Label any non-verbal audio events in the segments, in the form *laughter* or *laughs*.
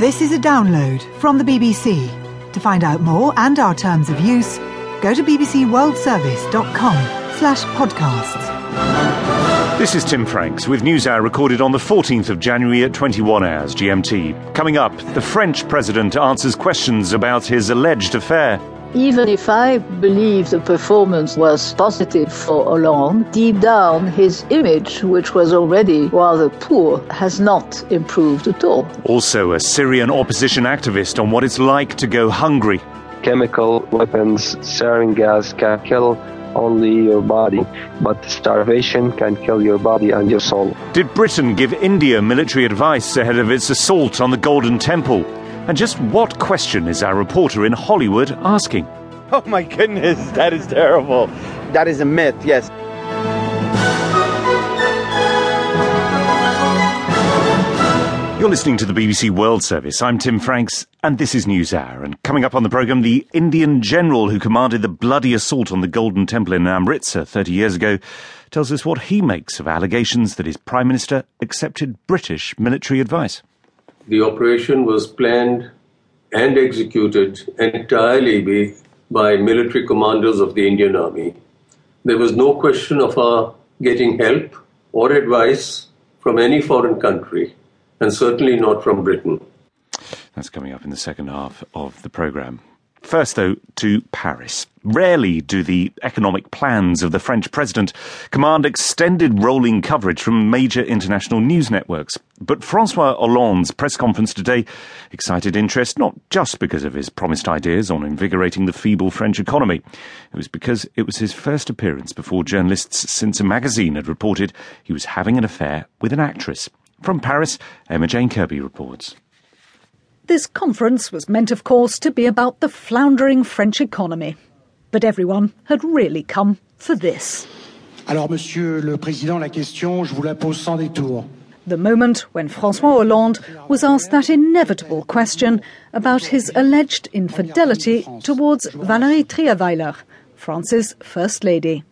This is a download from the BBC. To find out more and our terms of use, go to bbcworldservice.com slash podcasts. This is Tim Franks with NewsHour recorded on the 14th of January at 21 hours GMT. Coming up, the French president answers questions about his alleged affair. Even if I believe the performance was positive for Hollande, deep down his image, which was already rather poor, has not improved at all. Also, a Syrian opposition activist on what it's like to go hungry. Chemical weapons, sarin gas can kill only your body, but starvation can kill your body and your soul. Did Britain give India military advice ahead of its assault on the Golden Temple? And just what question is our reporter in Hollywood asking? *laughs* Oh my goodness, that is terrible. That is a myth, yes. You're listening to the BBC World Service. I'm Tim Franks, and this is NewsHour. And coming up on the programme, the Indian general who commanded the bloody assault on the Golden Temple in Amritsar 30 years ago tells us what he makes of allegations that his Prime Minister accepted British military advice. The operation was planned and executed entirely by military commanders of the Indian Army. There was no question of our getting help or advice from any foreign country and certainly not from Britain. That's coming up in the second half of the programme. First, though, to Paris. Rarely do the economic plans of the French president command extended rolling coverage from major international news networks. But Francois Hollande's press conference today excited interest not just because of his promised ideas on invigorating the feeble French economy. It was because it was his first appearance before journalists since a magazine had reported he was having an affair with an actress. From Paris, Emma Jane Kirby reports. This conference was meant, of course, to be about the floundering French economy. But everyone had really come for this. Alors, Monsieur le Président, la question, je vous la pose sans détour. The moment when Francois Hollande was asked that inevitable question about his alleged infidelity towards Valérie Trierweiler, France's First Lady.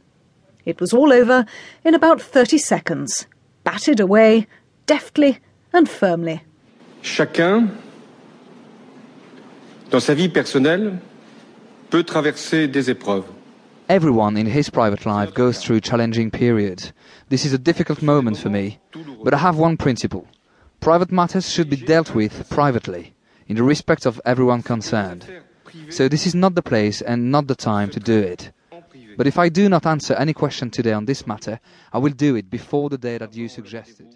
It was all over in about 30 seconds, batted away deftly and firmly. Chacun, dans sa vie personnelle, peut traverser des épreuves. Everyone in his private life goes through challenging periods. This is a difficult moment for me, but I have one principle. Private matters should be dealt with privately, in the respect of everyone concerned. So this is not the place and not the time to do it. But if I do not answer any question today on this matter, I will do it before the day that you suggested.